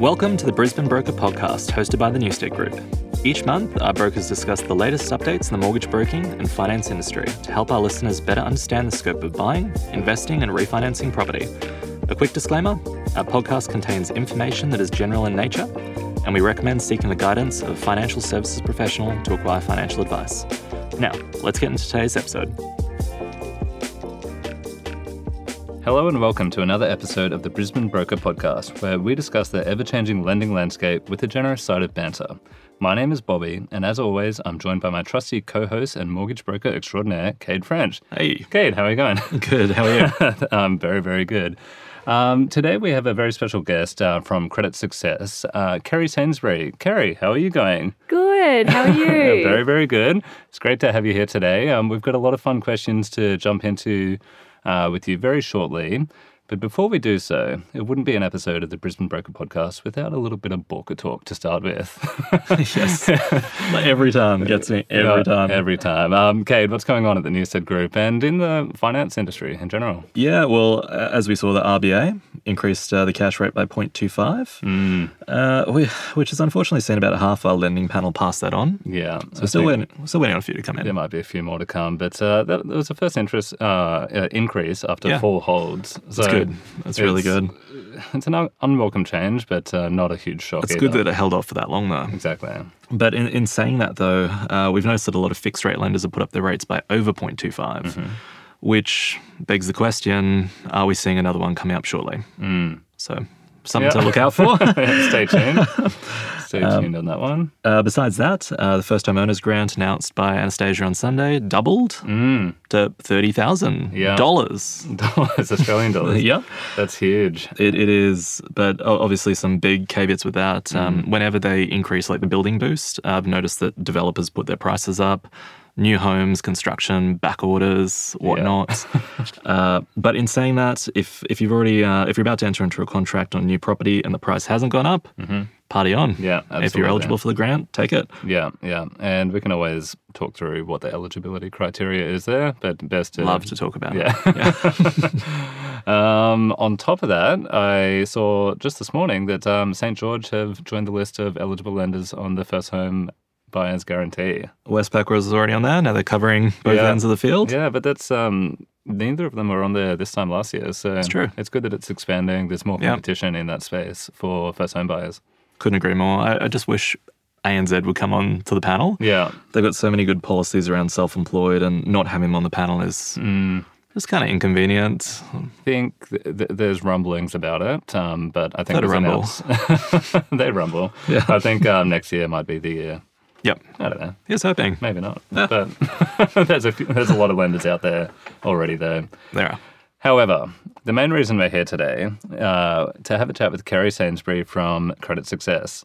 Welcome to the Brisbane Broker Podcast, hosted by the Newstead Group. Each month, our brokers discuss the latest updates in the mortgage broking and finance industry to help our listeners better understand the scope of buying, investing, and refinancing property. A quick disclaimer our podcast contains information that is general in nature, and we recommend seeking the guidance of a financial services professional to acquire financial advice. Now, let's get into today's episode. Hello and welcome to another episode of the Brisbane Broker Podcast, where we discuss the ever changing lending landscape with a generous side of banter. My name is Bobby, and as always, I'm joined by my trusty co host and mortgage broker extraordinaire, Kade French. Hey. Kade, how are you going? Good. How are you? I'm very, very good. Um, today we have a very special guest uh, from Credit Success, uh, Kerry Sainsbury. Kerry, how are you going? Good. How are you? very, very good. It's great to have you here today. Um, we've got a lot of fun questions to jump into uh, with you very shortly. But before we do so, it wouldn't be an episode of the Brisbane Broker podcast without a little bit of Borka talk to start with. yes. Like every time gets me. Every Yeah, time. Every time. Um, Kade, what's going on at the Newstead Group and in the finance industry in general? Yeah, well, uh, as we saw, the RBA increased uh, the cash rate by 0.25, Mm, uh, we, which has unfortunately seen about half our lending panel pass that on. yeah. So we're still waiting, we're still waiting on a few to come in. There might be a few more to come, but uh, that, was the first interest uh, uh, increase after Yeah. four holds. So good. That's really good. It's an un- unwelcome change, but uh, not a huge shock. It's good that it held off for that long, though. exactly. But in, in saying that, though, uh, we've noticed that a lot of fixed rate lenders have put up their rates by over 0.25, Mm-hmm. which begs the question are we seeing another one coming up shortly? So, something. Yeah. to look out for. Stay tuned. Stay Um, tuned on that one. Uh, besides that, uh, the first time owners grant announced by Annastacia on Sunday doubled Mm. to thirty thousand Yeah. dollars. Dollars, Australian dollars. Yep, That's huge. it, it is, but obviously some big caveats with that. Um, Mm. Whenever they increase like the building boost, I've noticed that developers put their prices up. New homes, construction, back orders, whatnot. uh, but in saying that, if if you've already uh, if you're about to enter into a contract on a new property and the price hasn't gone up, party on. Mm-hmm. Yeah, If you're eligible for the grant, take it. Yeah, yeah. And we can always talk through what the eligibility criteria is there, but best to Love to talk about Yeah. it. um, on top of that, I saw just this morning that um, St. George have joined the list of eligible lenders on the first home buyer's guarantee. Westpac was already on there. Now they're covering both Yeah. ends of the field. Yeah, but that's um, neither of them were on there this time last year. So It's true. It's good that it's expanding. There's more Yeah. competition in that space for first home buyers. Couldn't agree more. I, I just wish ANZ would come on to the panel. Yeah. They've got so many good policies around self-employed, and not having them on the panel is Mm. just kind of inconvenient. I think th- th- there's rumblings about it, um, but I think they rumble. they rumble. Yeah. I think um, next year might be the year. Yep. I don't know. Here's hoping. Maybe not. Yeah. But there's a few, there's a lot of lenders out there already, though. There are. However, the main reason we're here today uh, to have a chat with Kerry Sainsbury from Credit Success.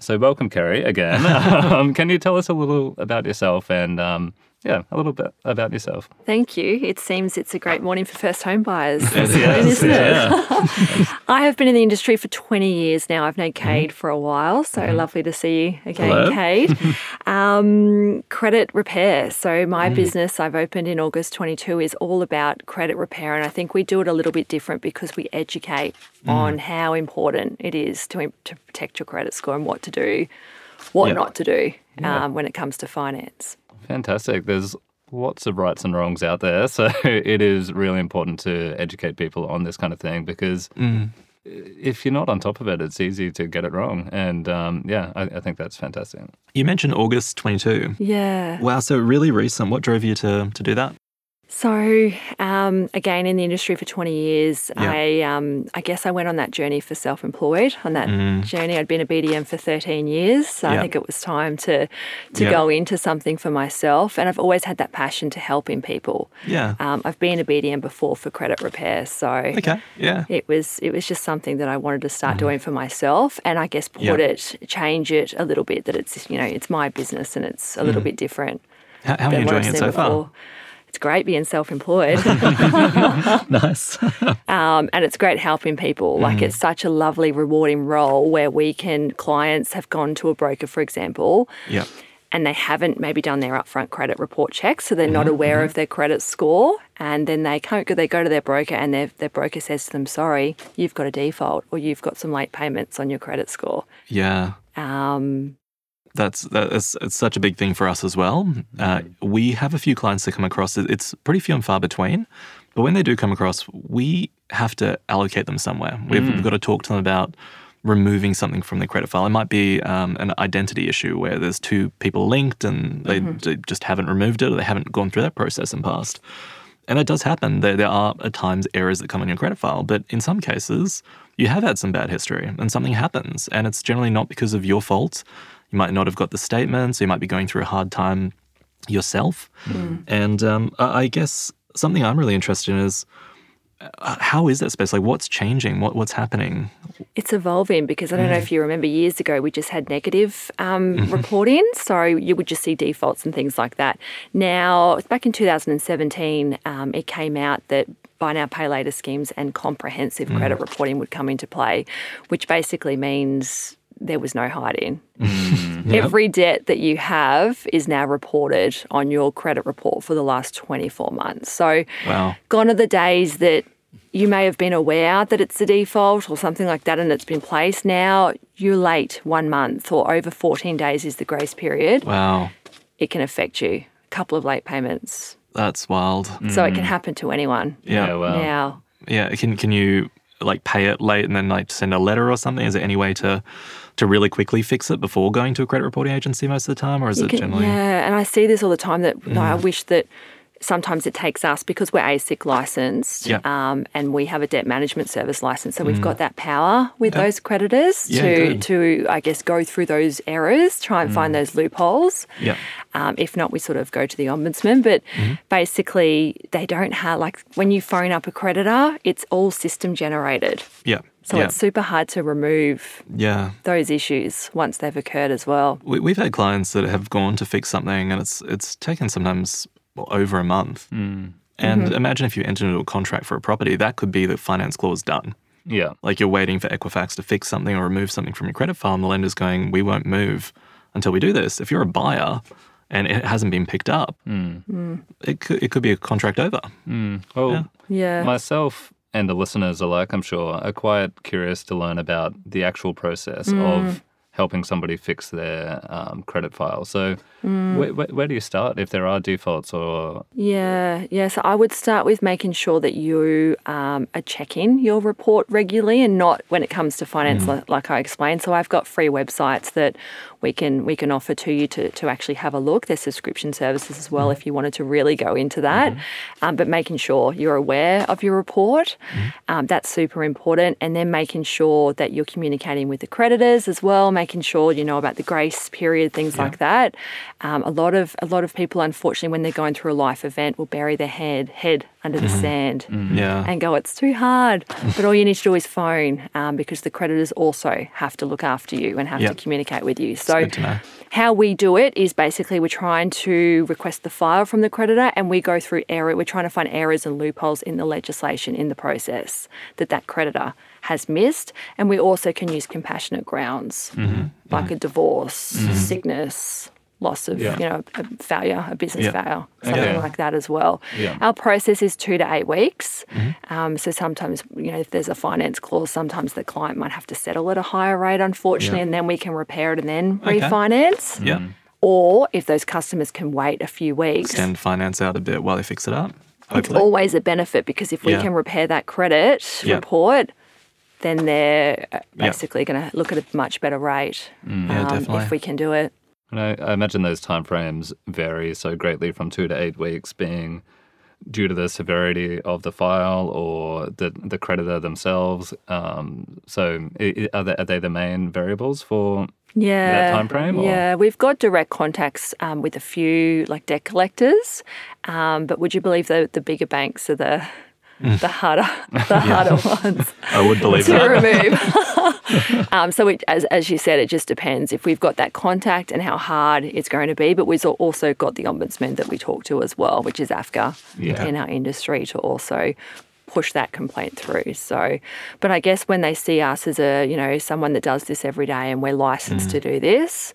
So, welcome, Kerry, again. um, can you tell us a little about yourself and, um, yeah, a little bit about yourself? Thank you. It seems it's a great morning for first home buyers, Yes, isn't it? Yeah. I have been in the industry for 20 years now. I've known Kade for a while, so lovely to see you again, Hello. Kade. um, credit repair. So, my business I've opened in August 22 is all about credit repair, and I think we do it a little bit different because we educate on how important it is to, to protect your credit score and what to do, what Yeah. not to do um, when it comes to finance. Fantastic. There's lots of rights and wrongs out there. So it is really important to educate people on this kind of thing because if you're not on top of it, it's easy to get it wrong. And um, yeah, I, I think that's fantastic. You mentioned August 22. Yeah. Wow, so really recent. What drove you to to do that? So, um, again, in the industry for 20 years. I, um, I guess I went on that journey for self employed. On that journey, I'd been a BDM for 13 years. So, Mm. I think it was time to, to go into something for myself. And I've always had that passion to helping people. Yeah. Um, I've been a BDM before for credit repair. So, Okay. Yeah. it was it was just something that I wanted to start doing for myself, and I guess put it, change it a little bit. That it's you know it's my business and it's a little bit different. How, how are you than what I've enjoying it so far? It's great being self-employed, Nice. um, and it's great helping people. Like Mm. it's such a lovely, rewarding role where we can clients have gone to a broker, for example, yeah. and they haven't maybe done their upfront credit report checks, so they're not aware of their credit score, and then they can't go. They go to their broker, and their their broker says to them, "Sorry, you've got a default, or you've got some late payments on your credit score." Yeah. Um, That's that's it's such a big thing for us as well. Uh, we have a few clients that come across. It's pretty few and far between, but when they do come across, we have to allocate them somewhere. We've, we've got to talk to them about removing something from the credit file. It might be um, an identity issue where there's two people linked and they, they just haven't removed it or they haven't gone through that process in past. And it does happen. There, there are at times errors that come on your credit file, but in some cases, you have had some bad history and something happens. And it's generally not because of your fault. You might not have got the statements, you might be going through a hard time yourself. And um, I guess something I'm really interested in is uh, how is that space? Like, what's changing? What, what's happening? It's evolving because I don't know if you remember years ago, we just had negative um, reporting. So you would just see defaults and things like that. Now, back in 2017, um, it came out that buy now, pay later schemes and comprehensive credit reporting would come into play, which basically means there was no hiding. Mm. Every debt that you have is now reported on your credit report for the last 24 months. So, Wow. gone are the days that you may have been aware that it's a default or something like that and it's been placed. Now you're late one month or over 14 days is the grace period. Wow. It can affect you. A couple of late payments. That's wild. So it can mm. happen to anyone Yeah. Yeah, well, now. Yeah. Can can you like pay it late and then like send a letter or something? Is there any way to to really quickly fix it before going to a credit reporting agency most of the time, or is You it can- generally? Mm. yeah, and I see this all the time that I wish that sometimes it takes us because we're ASIC licensed Yeah. Mm. um, and we have a debt management service license. So we've got that power with those creditors Yeah, to, good. to, I guess, go through those errors, try and find those loopholes. Yeah. Um, if not, we sort of go to the ombudsman. But Mm-hmm. basically, they don't have, like, when you phone up a creditor, it's all system generated. Yeah. So yeah. it's super hard to remove yeah. those issues once they've occurred as well. We, we've had clients that have gone to fix something and it's it's taken sometimes well, over a month. And Mm-hmm. imagine if you enter into a contract for a property, that could be the finance clause done. Yeah. Like you're waiting for Equifax to fix something or remove something from your credit file, and the lender's going, "We won't move until we do this." If you're a buyer and it hasn't been picked up, it could it could be a contract over. Well, Yeah. myself and the listeners alike, I'm sure, are quite curious to learn about the actual process Mm. of helping somebody fix their um, credit file. So, Mm. where, where, where do you start if there are defaults or? Yeah, yeah. So I would start with making sure that you um, are checking your report regularly, and not when it comes to finance, li- like I explained. So I've got free websites that we can we can offer to you to to actually have a look. There's subscription services as well if you wanted to really go into that. Um, but making sure you're aware of your report, um, that's super important. And then making sure that you're communicating with the creditors as well, making sure you know about the grace period, things like that. Um, a lot of a lot of people, unfortunately, when they're going through a life event, will bury their head head under the sand Yeah. and go, "It's too hard." but all you need to do is phone um, because the creditors also have to look after you and have Yeah. to communicate with you. So. Know. How we do it is basically we're trying to request the file from the creditor and we go through error. We're trying to find errors and loopholes in the legislation in the process that that creditor has missed. And we also can use compassionate grounds mm-hmm. like mm-hmm. a divorce, mm-hmm. sickness, loss of, Yeah. you know, a failure, a business Yeah. failure, something Okay. like that as well. Yeah. Our process is two to eight weeks. Um, so sometimes, you know, if there's a finance clause, sometimes the client might have to settle at a higher rate, unfortunately, Yeah. and then we can repair it and then Okay. refinance. Yeah. Or if those customers can wait a few weeks, Extend finance out a bit while they fix it up. it's Hopefully. always a benefit because if we Yeah. can repair that credit Yeah. report, then they're uh, Yeah. basically going to look at a much better rate Yeah, um, definitely. if we can do it. And I, I imagine those timeframes vary so greatly from two to eight weeks, being due to the severity of the file or the the creditor themselves. Um, so, are they, are they the main variables for Yeah. time frame, or- Yeah, we've got direct contacts um, with a few like debt collectors, um, but would you believe that the bigger banks are the the harder the harder ones I would believe to that. remove. um, so it, as as you said, it just depends if we've got that contact and how hard it's going to be. But we've also got the ombudsman that we talk to as well, which is AFCA Yeah. in our industry to also push that complaint through. So, but I guess when they see us as a you know someone that does this every day and we're licensed to do this,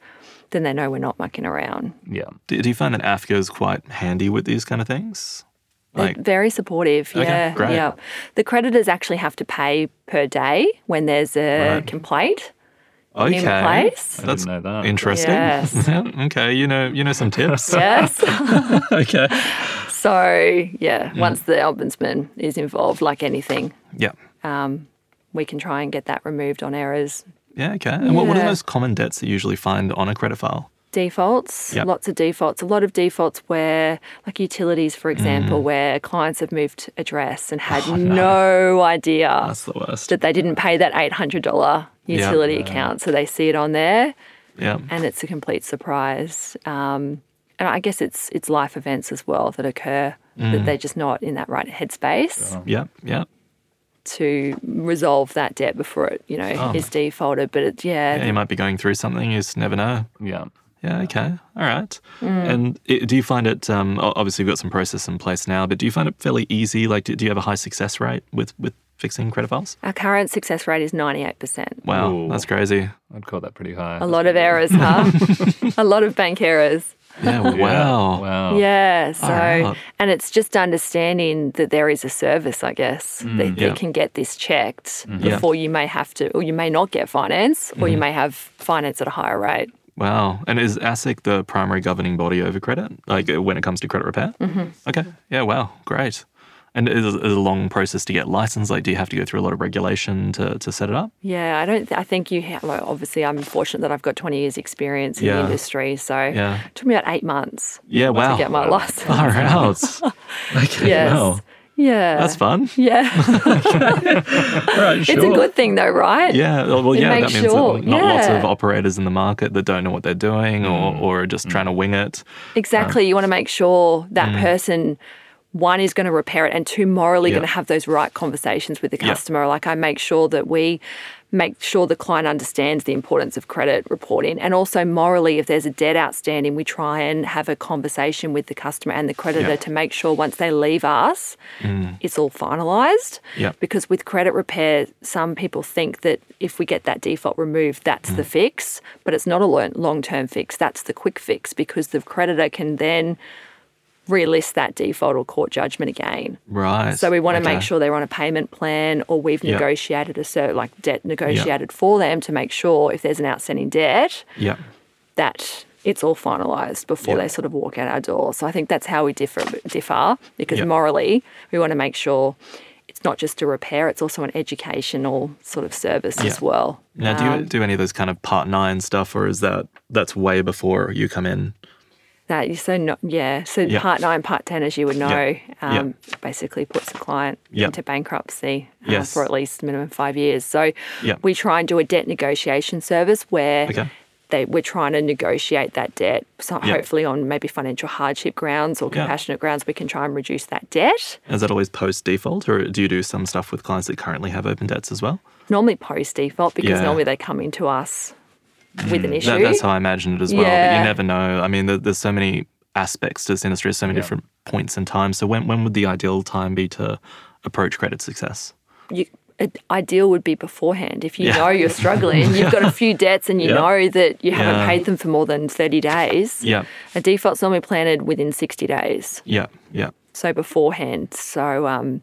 then they know we're not mucking around. Yeah. Do, do you find that AFCA is quite handy with these kind of things? They're very supportive. Yeah, yeah. The creditors actually have to pay per day when there's a Right. complaint. okay. in place. I That's that. interesting. Yes. Okay, you know, you know some tips. Yes. okay. so yeah, Mm. once the ombudsman is involved, like anything, Yeah. Um, we can try and get that removed on errors. Yeah. Okay. And what, what are the most common debts that you usually find on a credit file? Defaults, Yep. lots of defaults, a lot of defaults where, like utilities, for example, Mm. where clients have moved address and had Oh, no idea That's the worst. that they didn't pay that $800 Yeah. utility account. So they see it on there Yeah. and it's a complete surprise. Um, and I guess it's it's life events as well that occur Mm. that they're just not in that right headspace Yeah. Yeah. to resolve that debt before it, you know, is defaulted. But it, yeah, Oh. Yeah. You might be going through something. You just never know. Yeah. Yeah. Okay. All right. Mm. And it, do you find it? Um, obviously, you've got some process in place now, but do you find it fairly easy? Like, do, do you have a high success rate with with fixing credit files? our current success rate is 98%. Wow, Ooh. that's crazy. I'd call that pretty high. A lot of errors, huh? a lot of bank errors. Yeah. Wow. Wow. Yeah. So, right. and it's just understanding that there is a service, I guess, that, that Mm, yeah. Mm-hmm. can get this checked Yeah. before you may have to, or you may not get finance, or you Mm-hmm. may have finance at a higher rate. Wow. And is ASIC the primary governing body over credit, like uh, when it comes to credit repair? Mm-hmm. Okay. Yeah. Wow. Great. And is it is a long process to get licensed? Like, do you have to go through a lot of regulation to, to set it up? Yeah, I don't. Th- I think you. Ha- like, obviously, I'm fortunate that I've got 20 years' experience in Yeah. the industry. So Yeah. it took me about eight months Yeah. Wow. to get my license. Far out. Okay. Yes. Wow. Yeah. That's fun. Yeah, Right. it's a good thing though, right? Yeah, well, well, It yeah, that means sure, that not lots of operators in the market that don't know what they're doing or, mm. or are just mm. trying to wing it. Exactly. Um, you want to make sure that mm. person, one, is going to repair it, and two, morally Mm. Yeah. going to have those right conversations with the Yeah. customer. Like I make sure that we make sure the client understands the importance of credit reporting, and also morally, if there's a debt outstanding, we try and have a conversation with the customer and the creditor Yeah. to make sure once they leave us, mm. it's all finalised. Yeah. Because with credit repair, some people think that if we get that default removed, that's the mm. fix, but it's not a long term fix. That's the quick fix because the creditor can then relist that default or court judgment again. Right. So we want to Okay. make sure they're on a payment plan or we've Yeah. negotiated a certain like debt negotiated for them to make sure if there's an outstanding debt Yeah. that it's all finalised before Yeah. they sort of walk out our door. So I think that's how we differ differ because morally we want to make sure it's not just a repair, it's also an educational sort of service Yeah. as well. Now, do you Um, do any of those kind of part nine stuff, or is that that's way before you come in? That you so not yeah. So part nine, part ten, as you would know, um, basically puts a client into bankruptcy uh, Yes. for at least minimum five years. So Yeah. we try and do a debt negotiation service where Okay. they, we're trying to negotiate that debt. So hopefully on maybe financial hardship grounds or compassionate grounds, we can try and reduce that debt. Is that always post default, or do you do some stuff with clients that currently have open debts as well? Normally post default because Yeah. Normally they come into us with an issue. That, that's how I imagine it as well. But you never know. I mean, there, there's so many aspects to this industry, so many different points in time. So when when would the ideal time be to approach credit success? you, ideal would be beforehand. If you Yeah. know you're struggling, you've got a few debts and you Yeah. know that you haven't Yeah. paid them for more than 30 days, Yeah, a default's normally planted within 60 days. yeah, yeah, So beforehand. So um,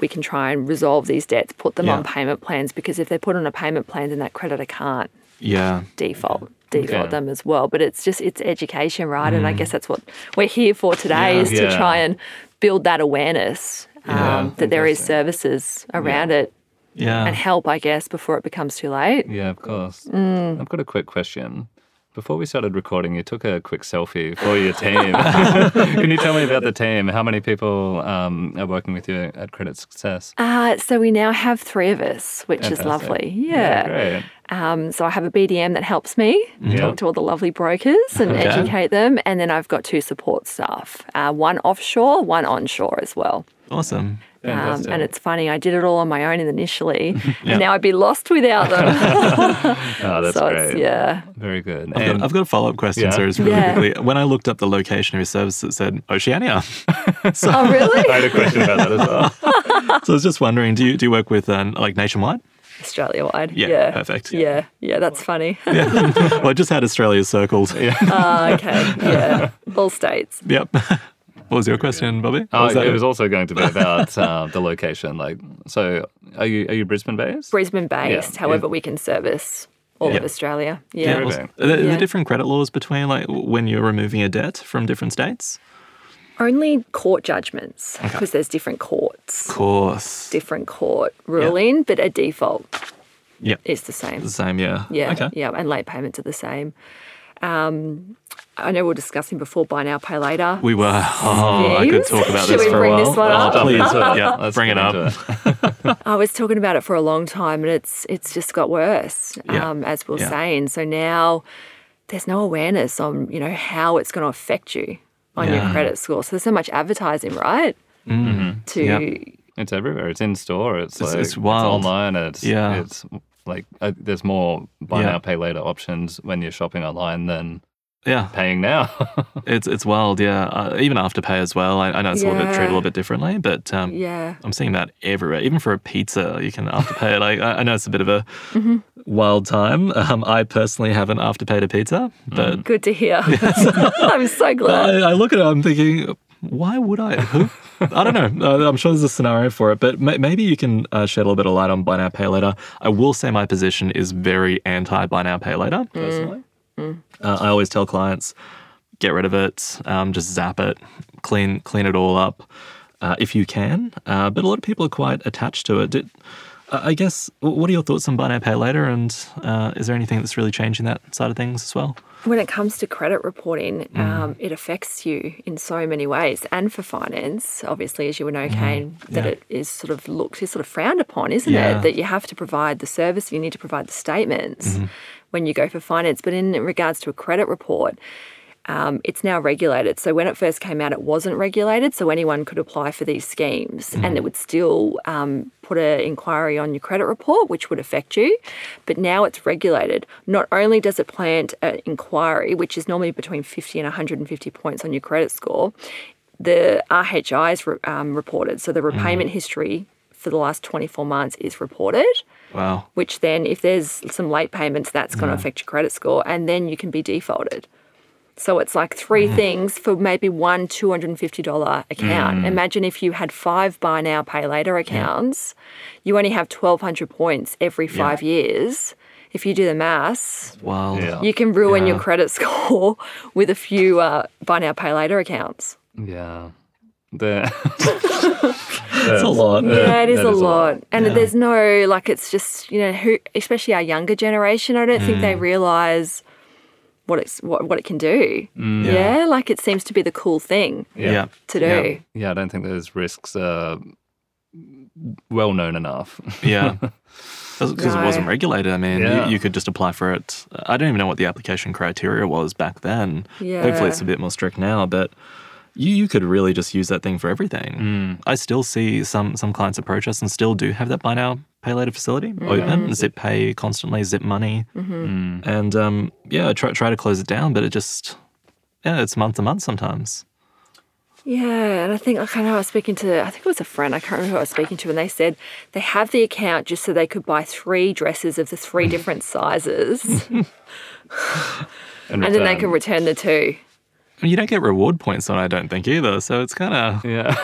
we can try and resolve these debts, put them Yeah. on payment plans because if they're put on a payment plan, then that creditor can't yeah. default default Okay. them as well. But it's just it's education, right? And I guess that's what we're here for today Mm. Yeah. is to Yeah. try and build that awareness um, that there is services around it Yeah. and help, I guess, before it becomes too late. Yeah, of course. Mm. I've got a quick question. Before we started recording, you took a quick selfie for your team. Can you tell me about the team? How many people um, are working with you at Credit Success? Uh, so we now have three of us, which is Fantastic. lovely. Yeah. great. um, so I have a BDM that helps me Yeah. talk to all the lovely brokers and Okay. educate them. And then I've got two support staff, uh, one offshore, one onshore as well. Awesome. Um, and it's funny, I did it all on my own initially, Yeah. and now I'd be lost without them. Oh, that's so great. it's, yeah. Very good. I've And got, I've got a follow up question, Yeah. sir. Really Yeah. quickly. When I looked up the location of your service, it said Oceania. so, Oh, really? I had a question about that as well. so I was just wondering, do you do you work with uh, like nationwide? Australia wide. Yeah, yeah. perfect. Yeah, yeah, that's funny. well, I just had Australia circled. Yeah. Ah, okay, yeah, all states. Yep. What was your question, Bobby? Oh, was it was also going to be about uh, the location. Like, so are you are you Brisbane based? Brisbane based, Yeah, however, yeah. we can service all Yeah. of Australia. Yeah, Yeah. it are there, are there different credit laws between like when you're removing a debt from different states? Only court judgments, because there's different courts, Of course. different court ruling, but a default Yep. is the same. The same, yeah. Yeah, Okay. yeah, and late payments are the same. Um, I know we were discussing before buy now, pay later. We were. Oh, I could talk about this for a while. this one oh, up? please, Jump into it. yeah, Let's bring it up. it. I was talking about it for a long time, and it's it's just got worse, Yeah. um, as we we're Yeah. saying. So now there's no awareness on you know how it's going to affect you on Yeah. your credit score. So there's so much advertising, right? Mm-hmm. To Yeah. It's everywhere. It's in store. It's, It's- like it's wild. online. It's Yeah. It's like uh, there's more buy Yeah. now pay later options when you're shopping online than Yeah, paying now. it's it's wild. Yeah, uh, even afterpay as well. I, I know it's a little bit treated a little bit differently, but um, yeah, I'm seeing that everywhere. Even for a pizza, you can afterpay. like I, I know it's a bit of a Mm-hmm. wild time. Um, I personally haven't after afterpaid a pizza, but good to hear. I'm so glad. I, I look at it, I'm thinking, why would I? I don't know. Uh, I'm sure there's a scenario for it, but may, maybe you can uh, shed a little bit of light on buy now, pay later. I will say my position is very anti buy now, pay later, personally. Uh, I always tell clients, get rid of it, um, just zap it, clean clean it all up uh, if you can. Uh, but a lot of people are quite attached to it. Did, uh, I guess, what are your thoughts on buy now, pay later? And uh, is there anything that's really changing that side of things as well? When it comes to credit reporting, mm-hmm. um, it affects you in so many ways. And for finance, obviously, as you would know, mm-hmm. Kane, that Yeah. it is sort of looked, is sort of frowned upon, isn't Yeah. it? That you have to provide the service, you need to provide the statements mm-hmm. when you go for finance. But in regards to a credit report, um, it's now regulated. So when it first came out, it wasn't regulated. So anyone could apply for these schemes and it would still um, put an inquiry on your credit report, which would affect you. But now it's regulated. Not only does it plant an inquiry, which is normally between 50 and 150 points on your credit score, the RHI is re- um, reported. So the repayment history for the last 24 months is reported Wow. which then if there's some late payments, that's going to affect your credit score, and then you can be defaulted. So it's like three things for maybe one $250 account. Imagine if you had five buy now, pay later accounts, you only have 1,200 points every five years. If you do the maths, Wild. yeah. you can ruin your credit score with a few uh, buy now, pay later accounts. Yeah. The, It's a lot. Yeah, it is that a is a lot. lot. And there's no, like, it's just, you know, who, especially our younger generation, I don't think Mm. they realize what it's what, what it can do. Yeah. like it seems to be the cool thing Mm. Yeah. to do. Yeah. yeah, I don't think those risks are well known enough. Yeah. Because it wasn't regulated. I mean, Yeah. you, you could just apply for it. I don't even know what the application criteria was back then. Yeah. Hopefully, it's a bit more strict now, but you, you could really just use that thing for everything. I still see some some clients approach us and still do have that buy now, pay later facility? Oh, Open, mm. zip pay constantly, zip money. Mm-hmm. Mm. And um, yeah, I try, try to close it down, but it just, yeah, it's month to month sometimes. Yeah, and I think like, I know I was speaking to. I think it was a friend. I can't remember who I was speaking to, and they said they have the account just so they could buy three dresses of the three different sizes, and then they can return the two. You don't get reward points on, it, I don't think either. So it's kind of Yeah.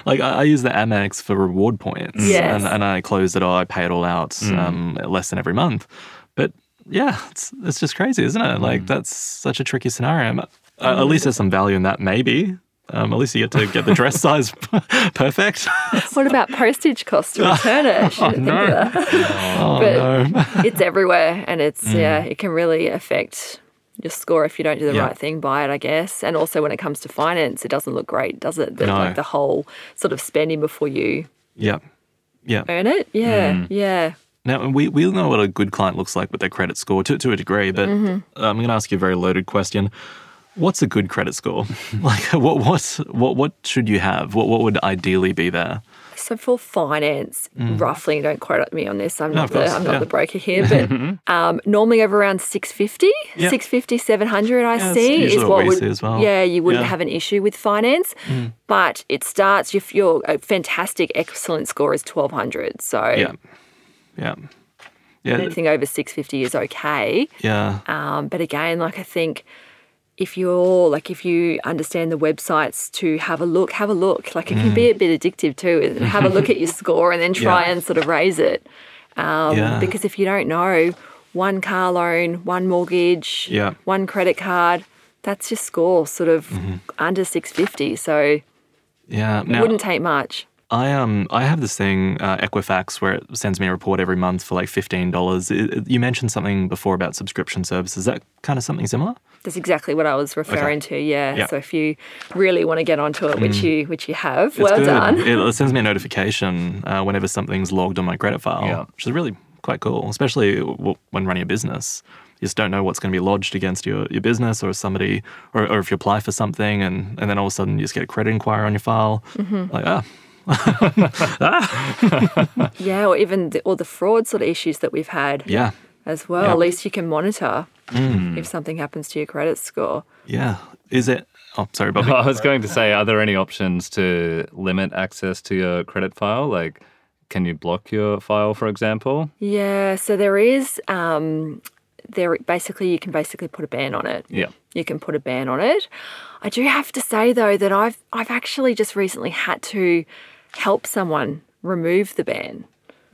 like I, I use the Amex for reward points, Yes. and, and I close it all, I pay it all out um, less than every month. But yeah, it's it's just crazy, isn't it? Like that's such a tricky scenario. Uh, at least there's some value in that, maybe. Um, at least you get to get the dress size perfect. What about postage costs to return it? I shouldn't think of that. oh But- no! it's everywhere and it's yeah it can really affect your score if you don't do the Yeah. right thing by it i guess and also when it comes to finance it doesn't look great does it the, No. like the whole sort of spending before you yeah, yeah. earn it yeah yeah Now we we know what a good client looks like with their credit score to to a degree, but Mm-hmm. I'm going to ask you a very loaded question. What's a good credit score? like what what what what should you have? What what would ideally be there? So for finance roughly don't quote me on this i'm Mm. No, not the i'm not yeah. the broker here but um, normally over around 650 Yeah. 650 700 i that's see is what would see well. yeah you wouldn't Yeah. Mm. have an issue with finance but it starts if your a fantastic excellent score is 1200 so Yeah. Yeah. Yeah. Anything over 650 is okay. Yeah. Um, but again, like I think if you're like if you understand the websites to have a look, have a look. Like it can be a bit addictive too. Have a look at your score and then try Mm. Yeah. and sort of raise it. Um, Yeah. Because if you don't know, one car loan, one mortgage, Yeah. one credit card, that's your score, sort of Mm-hmm. under 650. So Yeah. Now, wouldn't take much. I um I have this thing uh, Equifax where it sends me a report every month for like fifteen dollars. You mentioned something before about subscription services. Is that kind of something similar? That's exactly what I was referring to. Yeah. Yeah. So if you really want to get onto it, which you which you have, It's well good. done. It, it sends me a notification uh, whenever something's logged on my credit file, Yeah. which is really quite cool, especially when running a business. You just don't know what's going to be lodged against your, your business or somebody, or, or if you apply for something and, and then all of a sudden you just get a credit inquiry on your file. Mm-hmm. Like, ah, Yeah, or even the, or the fraud sort of issues that we've had yeah, as well. Yeah. At least you can monitor Mm. if something happens to your credit score. yeah. Is it? Oh, sorry, Bobby. I was going to say, are there any options to limit access to your credit file? Like, can you block your file, for example? Yeah, so there is um, there basically you can basically put a ban on it. Yeah. You can put a ban on it. I do have to say though that I've I've actually just recently had to help someone remove the ban.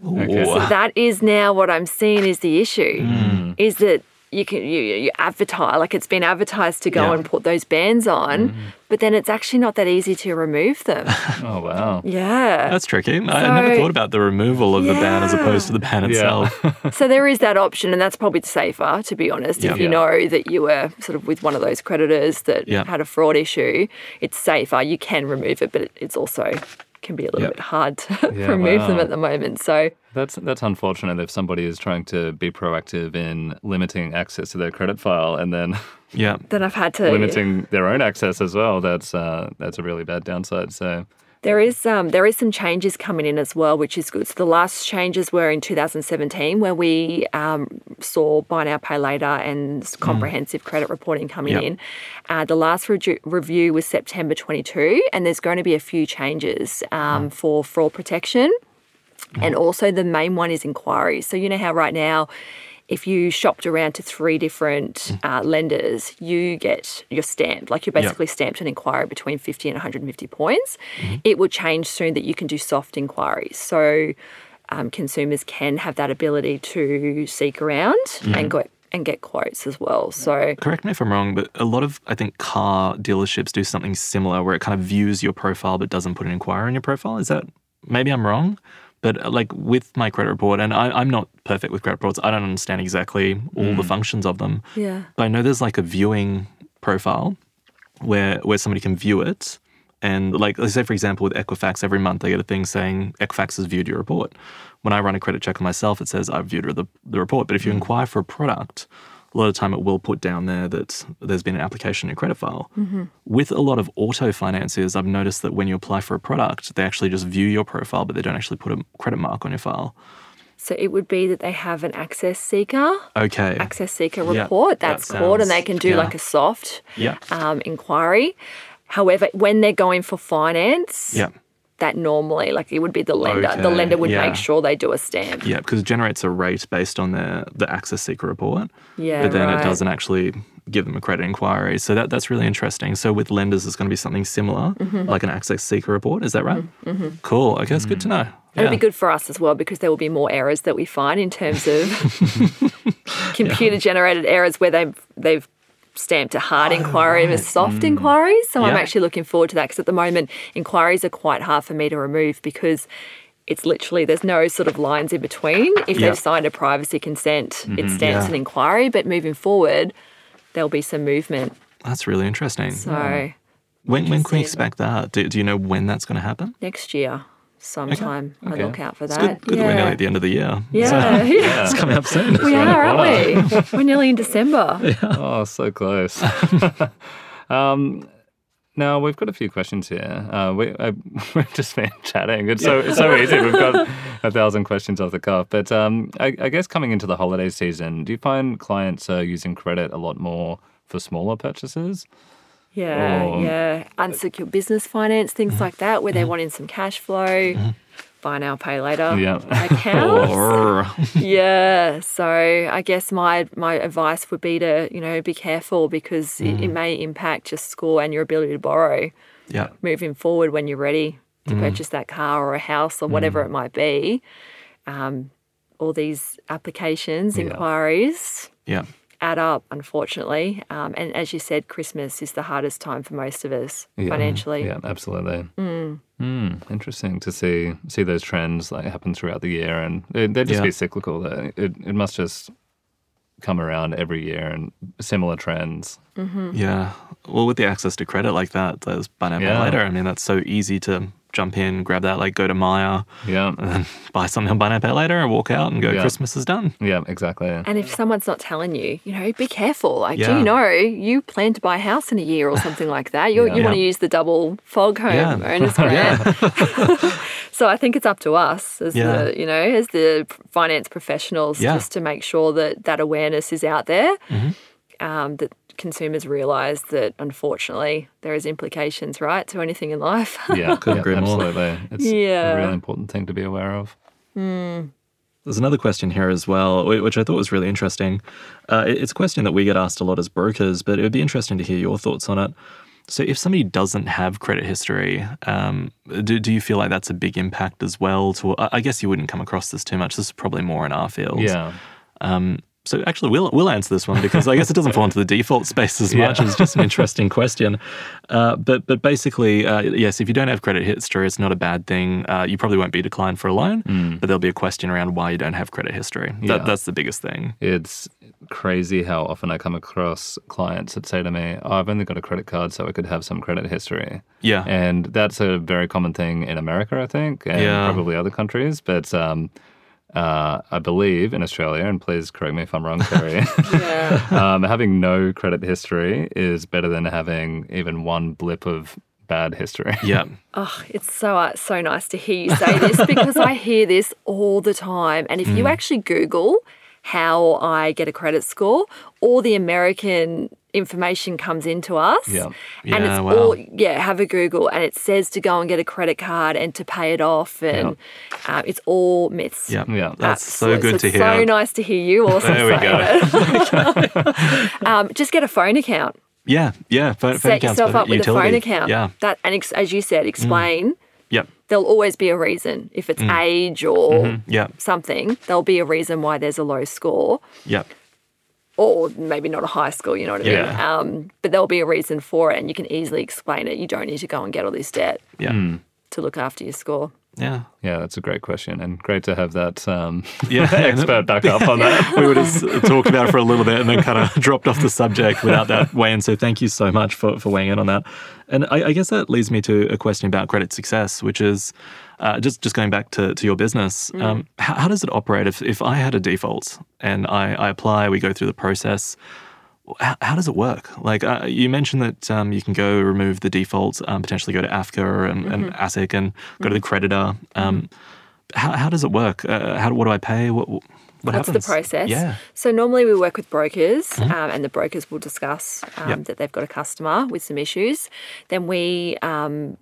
Okay. So that is now what I'm seeing is the issue. Mm. Is that you can you, you advertise like it's been advertised to go Yeah. and put those bans on, but then it's actually not that easy to remove them. Oh, wow. yeah. That's tricky. I, I never thought about the removal of the ban as opposed to the ban Yeah. itself. So there is that option, and that's probably safer, to be honest. Yeah. If you Yeah. know that you were sort of with one of those creditors that Yeah. had a fraud issue, it's safer. You can remove it, but it's also can be a little Yeah. bit hard to Yeah, remove them at the moment. So That's that's unfortunate if somebody is trying to be proactive in limiting access to their credit file and then yeah. then I've had to limiting their own access as well. That's uh, that's a really bad downside. So There is um, there is some changes coming in as well, which is good. So the last changes were in 2017, where we um, saw buy now pay later and comprehensive credit reporting coming Yep. in. Uh, the last reju- review was September 22, and there's going to be a few changes um, for fraud protection, and also the main one is inquiries. So you know how right now. If you shopped around to three different uh, lenders, you get you're stamped. Like you're Yep. basically stamped an inquiry between 50 and 150 points. It will change soon that you can do soft inquiries. So um, consumers can have that ability to seek around and go and get quotes as well. So Correct me if I'm wrong, but a lot of I think car dealerships do something similar where it kind of views your profile but doesn't put an inquiry in your profile. Is that maybe I'm wrong? But uh, like with my credit report, and I, I'm not perfect with credit reports. I don't understand exactly all the functions of them. Yeah. But I know there's like a viewing profile where where somebody can view it. And like let's say for example with Equifax, every month I get a thing saying Equifax has viewed your report. When I run a credit check on myself, it says I've viewed the, the report. But if you inquire for a product, a lot of time it will put down there that there's been an application in credit file. With a lot of auto financiers, I've noticed that when you apply for a product, they actually just view your profile, but they don't actually put a credit mark on your file. so it would be that they have an access seeker, Okay. access seeker report. that That's called, and they can do yeah. like a soft Yeah. um, inquiry. However, when they're going for finance, Yeah. That normally like it would be the lender. the lender would yeah. make sure they do a stamp. Yeah, because it generates a rate based on their the access seeker report. Yeah, But then right. it doesn't actually give them a credit inquiry. So that that's really interesting. So with lenders, it's going to be something similar, Mm-hmm. like an access seeker report. Is that right? Mm-hmm. Cool. Okay, it's good to know. It'll be good for us as well because there will be more errors that we find in terms of computer generated errors where they've they've stamped a hard oh, inquiry and a soft mm. inquiry. So I'm Oh, actually looking forward to that because at the moment inquiries are quite hard for me to remove because it's literally there's no sort of lines in between. If Yeah. they've signed a privacy consent, it mm-hmm. stamps Yeah. an inquiry, but moving forward there'll be some movement. That's really interesting. So when when can we expect that? Do, do you know when that's going to happen? next year sometime I Okay. look out for It's that. good, good that we're nearly at the end of the year. yeah, yeah. It's coming up soon. We are, aren't we? We're nearly in December. Yeah. Oh, so close. um, now we've got a few questions here. Uh, we, I, we've just been chatting. It's so it's so easy. We've got a thousand questions off the cuff. But um, I, I guess coming into the holiday season, do you find clients are using credit a lot more for smaller purchases? Yeah, Or- yeah. Unsecured business finance, things like that, where they're wanting some cash flow. buy now, pay later Yeah. accounts. Yeah. So I guess my my advice would be to you know be careful because it, it mm. may impact your score and your ability to borrow yeah, moving forward when you're ready to mm. purchase that car or a house or whatever mm. it might be. Um, all these applications, Yeah. inquiries yeah, add up, unfortunately. Um, and as you said, Christmas is the hardest time for most of us Yeah. financially. Yeah, absolutely. Mm. interesting to see see those trends like happen throughout the year, and they they just Yeah. be cyclical. They- It it must just come around every year and similar trends. yeah. Well, with the access to credit like that, there's buy now, pay Yeah. later. I mean, that's so easy to jump in, grab that, like go to Myer, Yeah, and then buy something on buy now, pay later, and walk out and go, Yeah. Christmas is done. yeah, exactly. And if someone's not telling you, you know, be careful. Like, do you know you plan to buy a house in a year or something like that? You, Yeah. you want to use the double fog home Yeah. owners grant. so I think it's up to us as Yeah. the, you know, as the finance professionals Yeah. just to make sure that that awareness is out there. Mm-hmm. Um, that consumers realise that unfortunately there is implications, right, to anything in life. Yeah, Couldn't yeah, agree more. absolutely. It's Yeah. a really important thing to be aware of. There's another question here as well, which I thought was really interesting. Uh, it's a question that we get asked a lot as brokers, but it would be interesting to hear your thoughts on it. So, if somebody doesn't have credit history, um, do, do you feel like that's a big impact as well? To I I guess you wouldn't come across this too much. This is probably more in our field. Yeah, So actually, we'll we'll answer this one because I guess it doesn't fall into the default space as much. Yeah. It's just an interesting question. Uh, but but basically, uh, yes, if you don't have credit history, it's not a bad thing. Uh, you probably won't be declined for a loan, but there'll be a question around why you don't have credit history. That, Yeah. That's the biggest thing. it's crazy how often I come across clients that say to me, oh, "I've only got a credit card, so I could have some credit history." Yeah. and that's a very common thing in America, I think, and Yeah. probably other countries. But um, uh, I believe in Australia, and please correct me if I'm wrong, Kerry. yeah. um, having no credit history is better than having even one blip of bad history. Yeah. Oh, it's so uh, so nice to hear you say this because I hear this all the time. And if you Mm. actually Google how I get a credit score, all the American information comes into us. Yeah. And Yeah, it's wow. all yeah, have a Google and it says to go and get a credit card and to pay it off and uh, it's all myths. Yeah. Yeah. That's so good to hear. so nice to hear you also There we it. um, just get a phone account Yeah. Yeah. Phone, phone set accounts yourself up with utility. a phone account. Yeah. Mm. That and ex- as you said, explain. Yep. There'll always be a reason. If it's Mm. age or Mm-hmm. Yeah. something, there'll be a reason why there's a low score, Yep. or maybe not a high score. You know what I mean? Yeah. Um, but there'll be a reason for it, and you can easily explain it. You don't need to go and get all this debt Yeah. to look after your score. Yeah. Yeah, that's a great question, and great to have that um, Yeah. expert back up on that. we were just talking about it for a little bit and then kind of dropped off the subject without that weigh in. So thank you so much for, for weighing in on that. And I, I guess that leads me to a question about credit success, which is uh, just just going back to, to your business. Um, how, how does it operate if, if I had a default and I, I apply, we go through the process? How, how does it work? Like uh, you mentioned that um, you can go remove the default, um, potentially go to AFCA and, and ASIC and go to the creditor. Um, how, how does it work? Uh, how what do I pay? What what What's happens? the process? Yeah. So normally we work with brokers, um, and the brokers will discuss um, Yep. that they've got a customer with some issues. Then we um,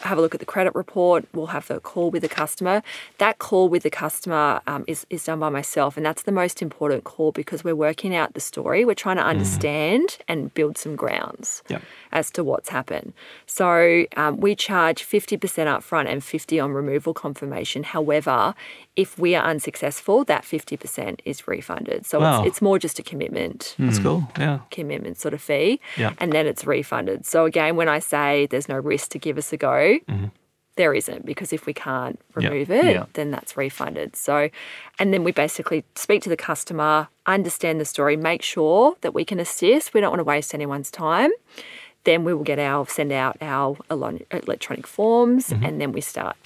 have a look at the credit report. We'll have the call with the customer. That call with the customer um, is, is done by myself, and that's the most important call because we're working out the story. We're trying to understand and build some grounds Yep. as to what's happened. So um, we charge 50% upfront and 50 on removal confirmation. However, if we are unsuccessful, that 50% is refunded. So Wow. it's, it's more just a commitment That's cool. Yeah. commitment sort of fee, Yeah. and then it's refunded. So again, when I say there's no risk to give us a go, there isn't because if we can't Mm-hmm. Yeah. remove it, Yeah. then that's refunded. So, and then we basically speak to the customer, understand the story, make sure that we can assist. We don't want to waste anyone's time. Then we will get our send out our electronic forms, Mm-hmm. and then we start.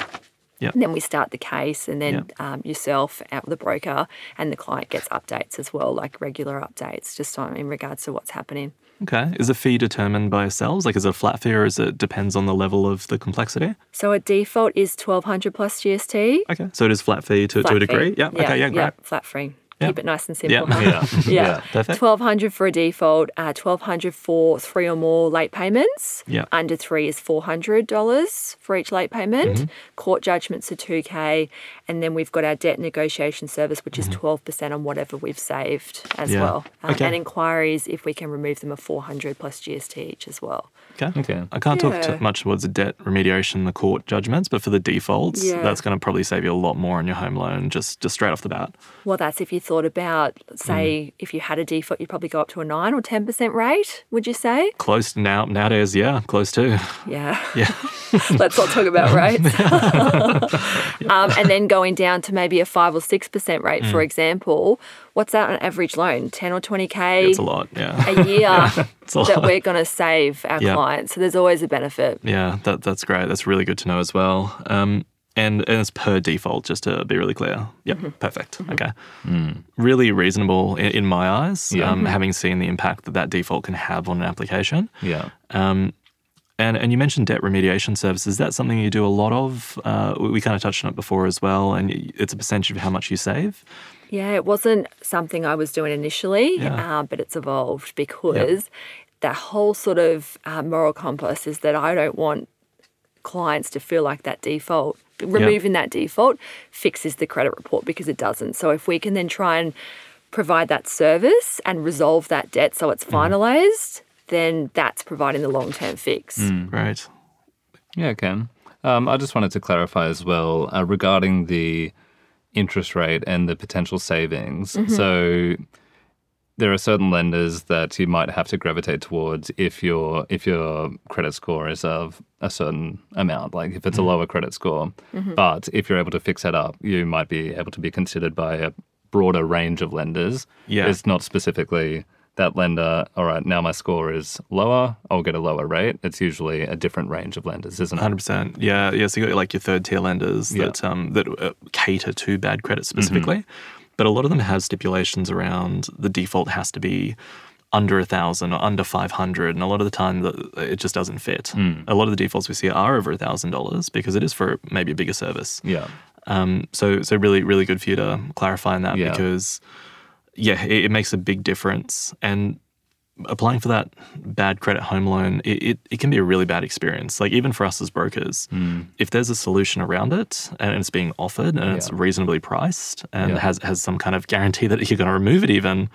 Yep. And then we start the case, and then um, yourself, out the broker, and the client gets updates as well, like regular updates, just on in regards to what's happening. Okay. Is a fee determined by yourselves? Like, is it a flat fee or is it depends on the level of the complexity? So a default is twelve hundred plus GST. Okay. So it is flat fee to, to a degree? fee. Yeah. Okay. Yeah. Great. flat fee. Keep it nice and simple. Yeah. huh? Yeah. yeah. Perfect. Twelve hundred for a default. Uh, Twelve hundred for three or more late payments. Yeah. Under three is four hundred dollars for each late payment. Mm-hmm. Court judgments are two k, and then we've got our debt negotiation service, which is 12 percent on whatever we've saved as Mm-hmm. Yeah. well. Um, Okay. And inquiries, if we can remove them, are four hundred plus GST each as well. Okay. Okay. I can't talk Yeah. too much towards the debt remediation, the court judgments, but for the defaults, Yeah. that's going to probably save you a lot more on your home loan just just straight off the bat. Well, that's if you thought about, say, Mm. if you had a default, you'd probably go up to a nine or ten percent rate. Would you say? Close now nowadays, yeah, close to. Yeah. Yeah. Let's not talk about rates. um, and then going down to maybe a five or six percent rate, Mm. for example. What's that on average loan? Ten or twenty k It's a lot. Yeah. a year It's a that lot. we're going to save our Yeah. clients. So there's always a benefit. Yeah, that, that's great. That's really good to know as well. Um, and, and it's per default, just to be really clear. Yep, Mm-hmm. perfect. Okay. Really reasonable in, in my eyes, Yeah. um, having seen the impact that that default can have on an application. Yeah. Um, and, and you mentioned debt remediation services. Is that something you do a lot of? Uh, we, kind of touched on it before as well, and it's a percentage of how much you save. Yeah, it wasn't something I was doing initially, Yeah. uh, but it's evolved because that whole sort of uh, moral compass is that I don't want clients to feel like that default. Removing that default fixes the credit report because it doesn't. So if we can then try and provide that service and resolve that debt so it's finalized, then that's providing the long term fix. Right. Yeah, Ken. Um, I just wanted to clarify as well uh, regarding the interest rate and the potential savings. So there are certain lenders that you might have to gravitate towards if your if your credit score is of a certain amount, like if it's a lower credit score. But if you're able to fix that up, you might be able to be considered by a broader range of lenders. Yeah. It's not specifically that lender, all right, now my score is lower, I'll get a lower rate. It's usually a different range of lenders, isn't it? Hundred percent. Yeah, yeah. So you got like your third tier lenders Yeah. that um, that uh, cater to bad credit specifically, but a lot of them have stipulations around the default has to be under a thousand or under five hundred, and a lot of the time it just doesn't fit. A lot of the defaults we see are over a thousand dollars because it is for maybe a bigger service. Yeah. Um, so so really really good for you to clarify on that Yeah. because yeah, it, it makes a big difference and applying for that bad credit home loan, it, it, it can be a really bad experience. Like even for us as brokers, if there's a solution around it and it's being offered and it's reasonably priced and Yeah. has has some kind of guarantee that you're going to remove it even,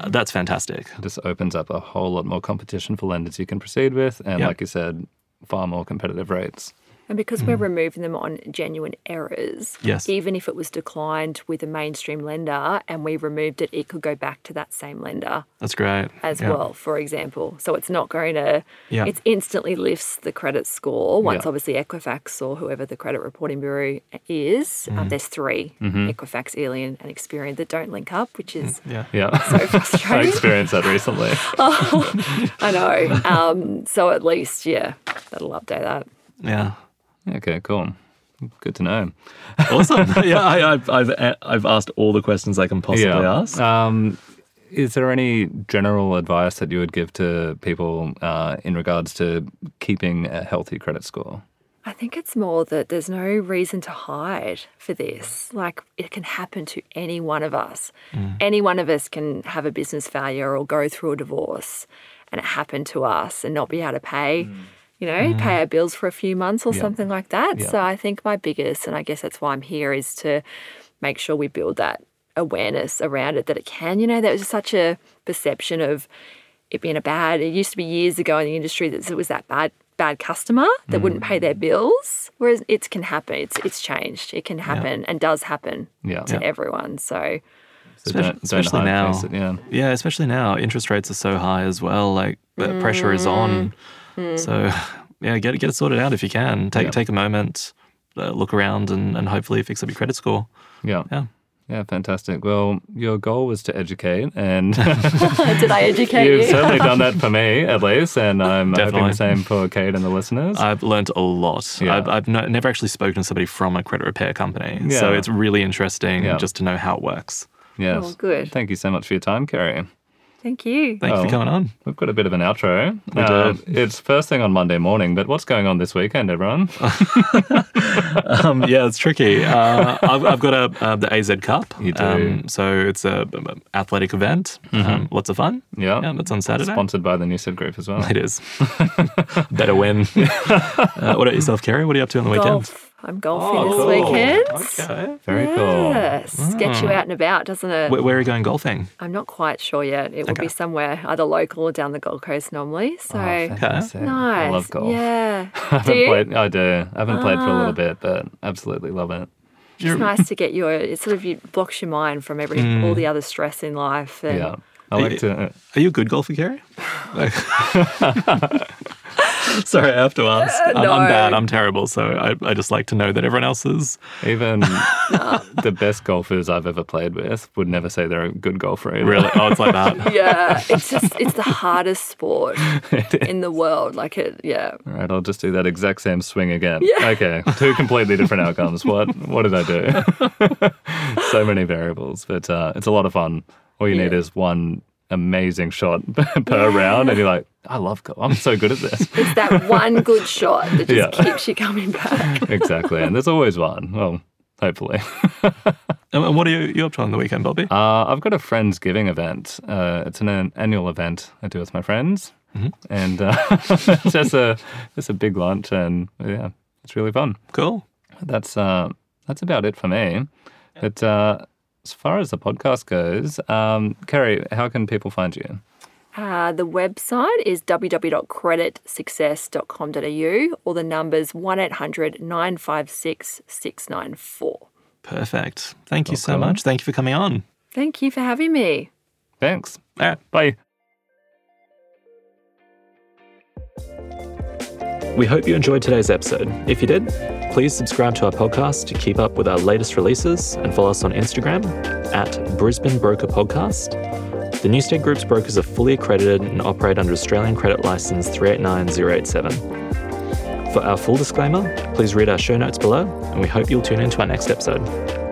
uh, that's fantastic. This opens up a whole lot more competition for lenders you can proceed with. And Yeah. like you said, far more competitive rates. And because we're removing them on genuine errors, Yes. even if it was declined with a mainstream lender and we removed it, it could go back to that same lender That's great. as Yeah. well, for example. So it's not going to, Yeah. it instantly lifts the credit score once Yeah. obviously Equifax or whoever the credit reporting bureau is. Mm-hmm. Um, there's 3 Equifax, illion, and Experian that don't link up, which is Yeah. Yeah. so frustrating. I experienced that recently. oh, I know. Um, so at least, yeah, that'll update that. Yeah. Okay, cool. Good to know. Awesome. yeah, I, I've, I've I've asked all the questions I can possibly ask. Um, is there any general advice that you would give to people uh, in regards to keeping a healthy credit score? I think it's more that there's no reason to hide for this. Like it can happen to any one of us. Any one of us can have a business failure or go through a divorce and it happened to us and not be able to pay, you know, mm. pay our bills for a few months or Yeah. something like that. Yeah. So I think my biggest, and I guess that's why I'm here, is to make sure we build that awareness around it that it can. You know, there was such a perception of it being a bad. It used to be years ago in the industry that it was that bad bad customer that wouldn't pay their mm. bills. Whereas it can happen. It's it's changed. It can happen and does happen Yeah. to everyone. So So Especially- don't, don't especially now. it, yeah. Yeah, especially now, interest rates are so high as well. Like the pressure is on. Mm. So yeah, get it get it sorted out if you can. Take Yeah. take a moment, uh, look around, and, and hopefully fix up your credit score. Yeah. Yeah. Yeah, fantastic. Well, your goal was to educate, and did I educate you've you? certainly done that for me, at least, and I'm hoping Definitely. the same for Kade and the listeners. I've learned a lot. Yeah. I've, I've no, never actually spoken to somebody from a credit repair company, so it's really interesting Yeah. just to know how it works. yes. Oh, good. Thank you so much for your time, Kerry. Thank you. Thank you Oh. for coming on. We've got a bit of an outro. We Um, do. It's first thing on Monday morning, but what's going on this weekend, everyone? um, yeah, it's tricky. Uh, I've, I've got a uh, the AZ Cup. You do. Um, so it's a um, athletic event. Um, lots of fun. Yeah. Yeah, that's on Saturday. Sponsored by the Newstead Group as well. It is. Better win. uh, what about yourself, Kerry? What are you up to on the weekend? Golf. I'm golfing Oh, this cool. weekend. Okay. Very cool. Yes, get you out and about, doesn't it? Where, where are you going golfing? I'm not quite sure yet. It will Okay. be somewhere either local or down the Gold Coast normally. So Fantastic. nice. I love golf. Yeah. I Do haven't you? played. I do. I haven't played for a Ah. little bit, but absolutely love it. It's nice to get your. It sort of blocks your mind from every all the other stress in life. And Yeah. I like to. Are you a good golfer, Kerry? Sorry, I have to ask. I'm, I'm bad. I'm terrible. So I, I just like to know that everyone else is. Even the best golfers I've ever played with would never say they're a good golfer. Either. Really? Oh, it's like that. yeah, it's just it's the hardest sport in the world. Like it, yeah. All right, I'll just do that exact same swing again. Yeah. Okay, two completely different outcomes. What what did I do? so many variables, but uh, it's a lot of fun. All you need is one amazing shot per round, and you're like, I love golf. I'm so good at this. It's that one good shot that just Yeah. keeps you coming back. exactly, and there's always one. Well, hopefully. And and what are you, you up to on the weekend, Bobby? Uh, I've got a Friendsgiving event. Uh, it's an, an annual event I do with my friends, and uh, it's just a just a big lunch, and yeah, it's really fun. Cool. That's uh, that's about it for me. But uh, as far as the podcast goes, um, Kerry, how can people find you? Uh, the website is www.creditsuccess.com.au or the numbers 1 800 956 694. Perfect. Thank you so much. Thank you for coming on. Thank you for having me. Thanks. All right. Bye. We hope you enjoyed today's episode. If you did, please subscribe to our podcast to keep up with our latest releases and follow us on Instagram at Brisbane Broker Podcast. The Newstead Group's brokers are fully accredited and operate under Australian Credit License 389087. For our full disclaimer, please read our show notes below, and we hope you'll tune in to our next episode.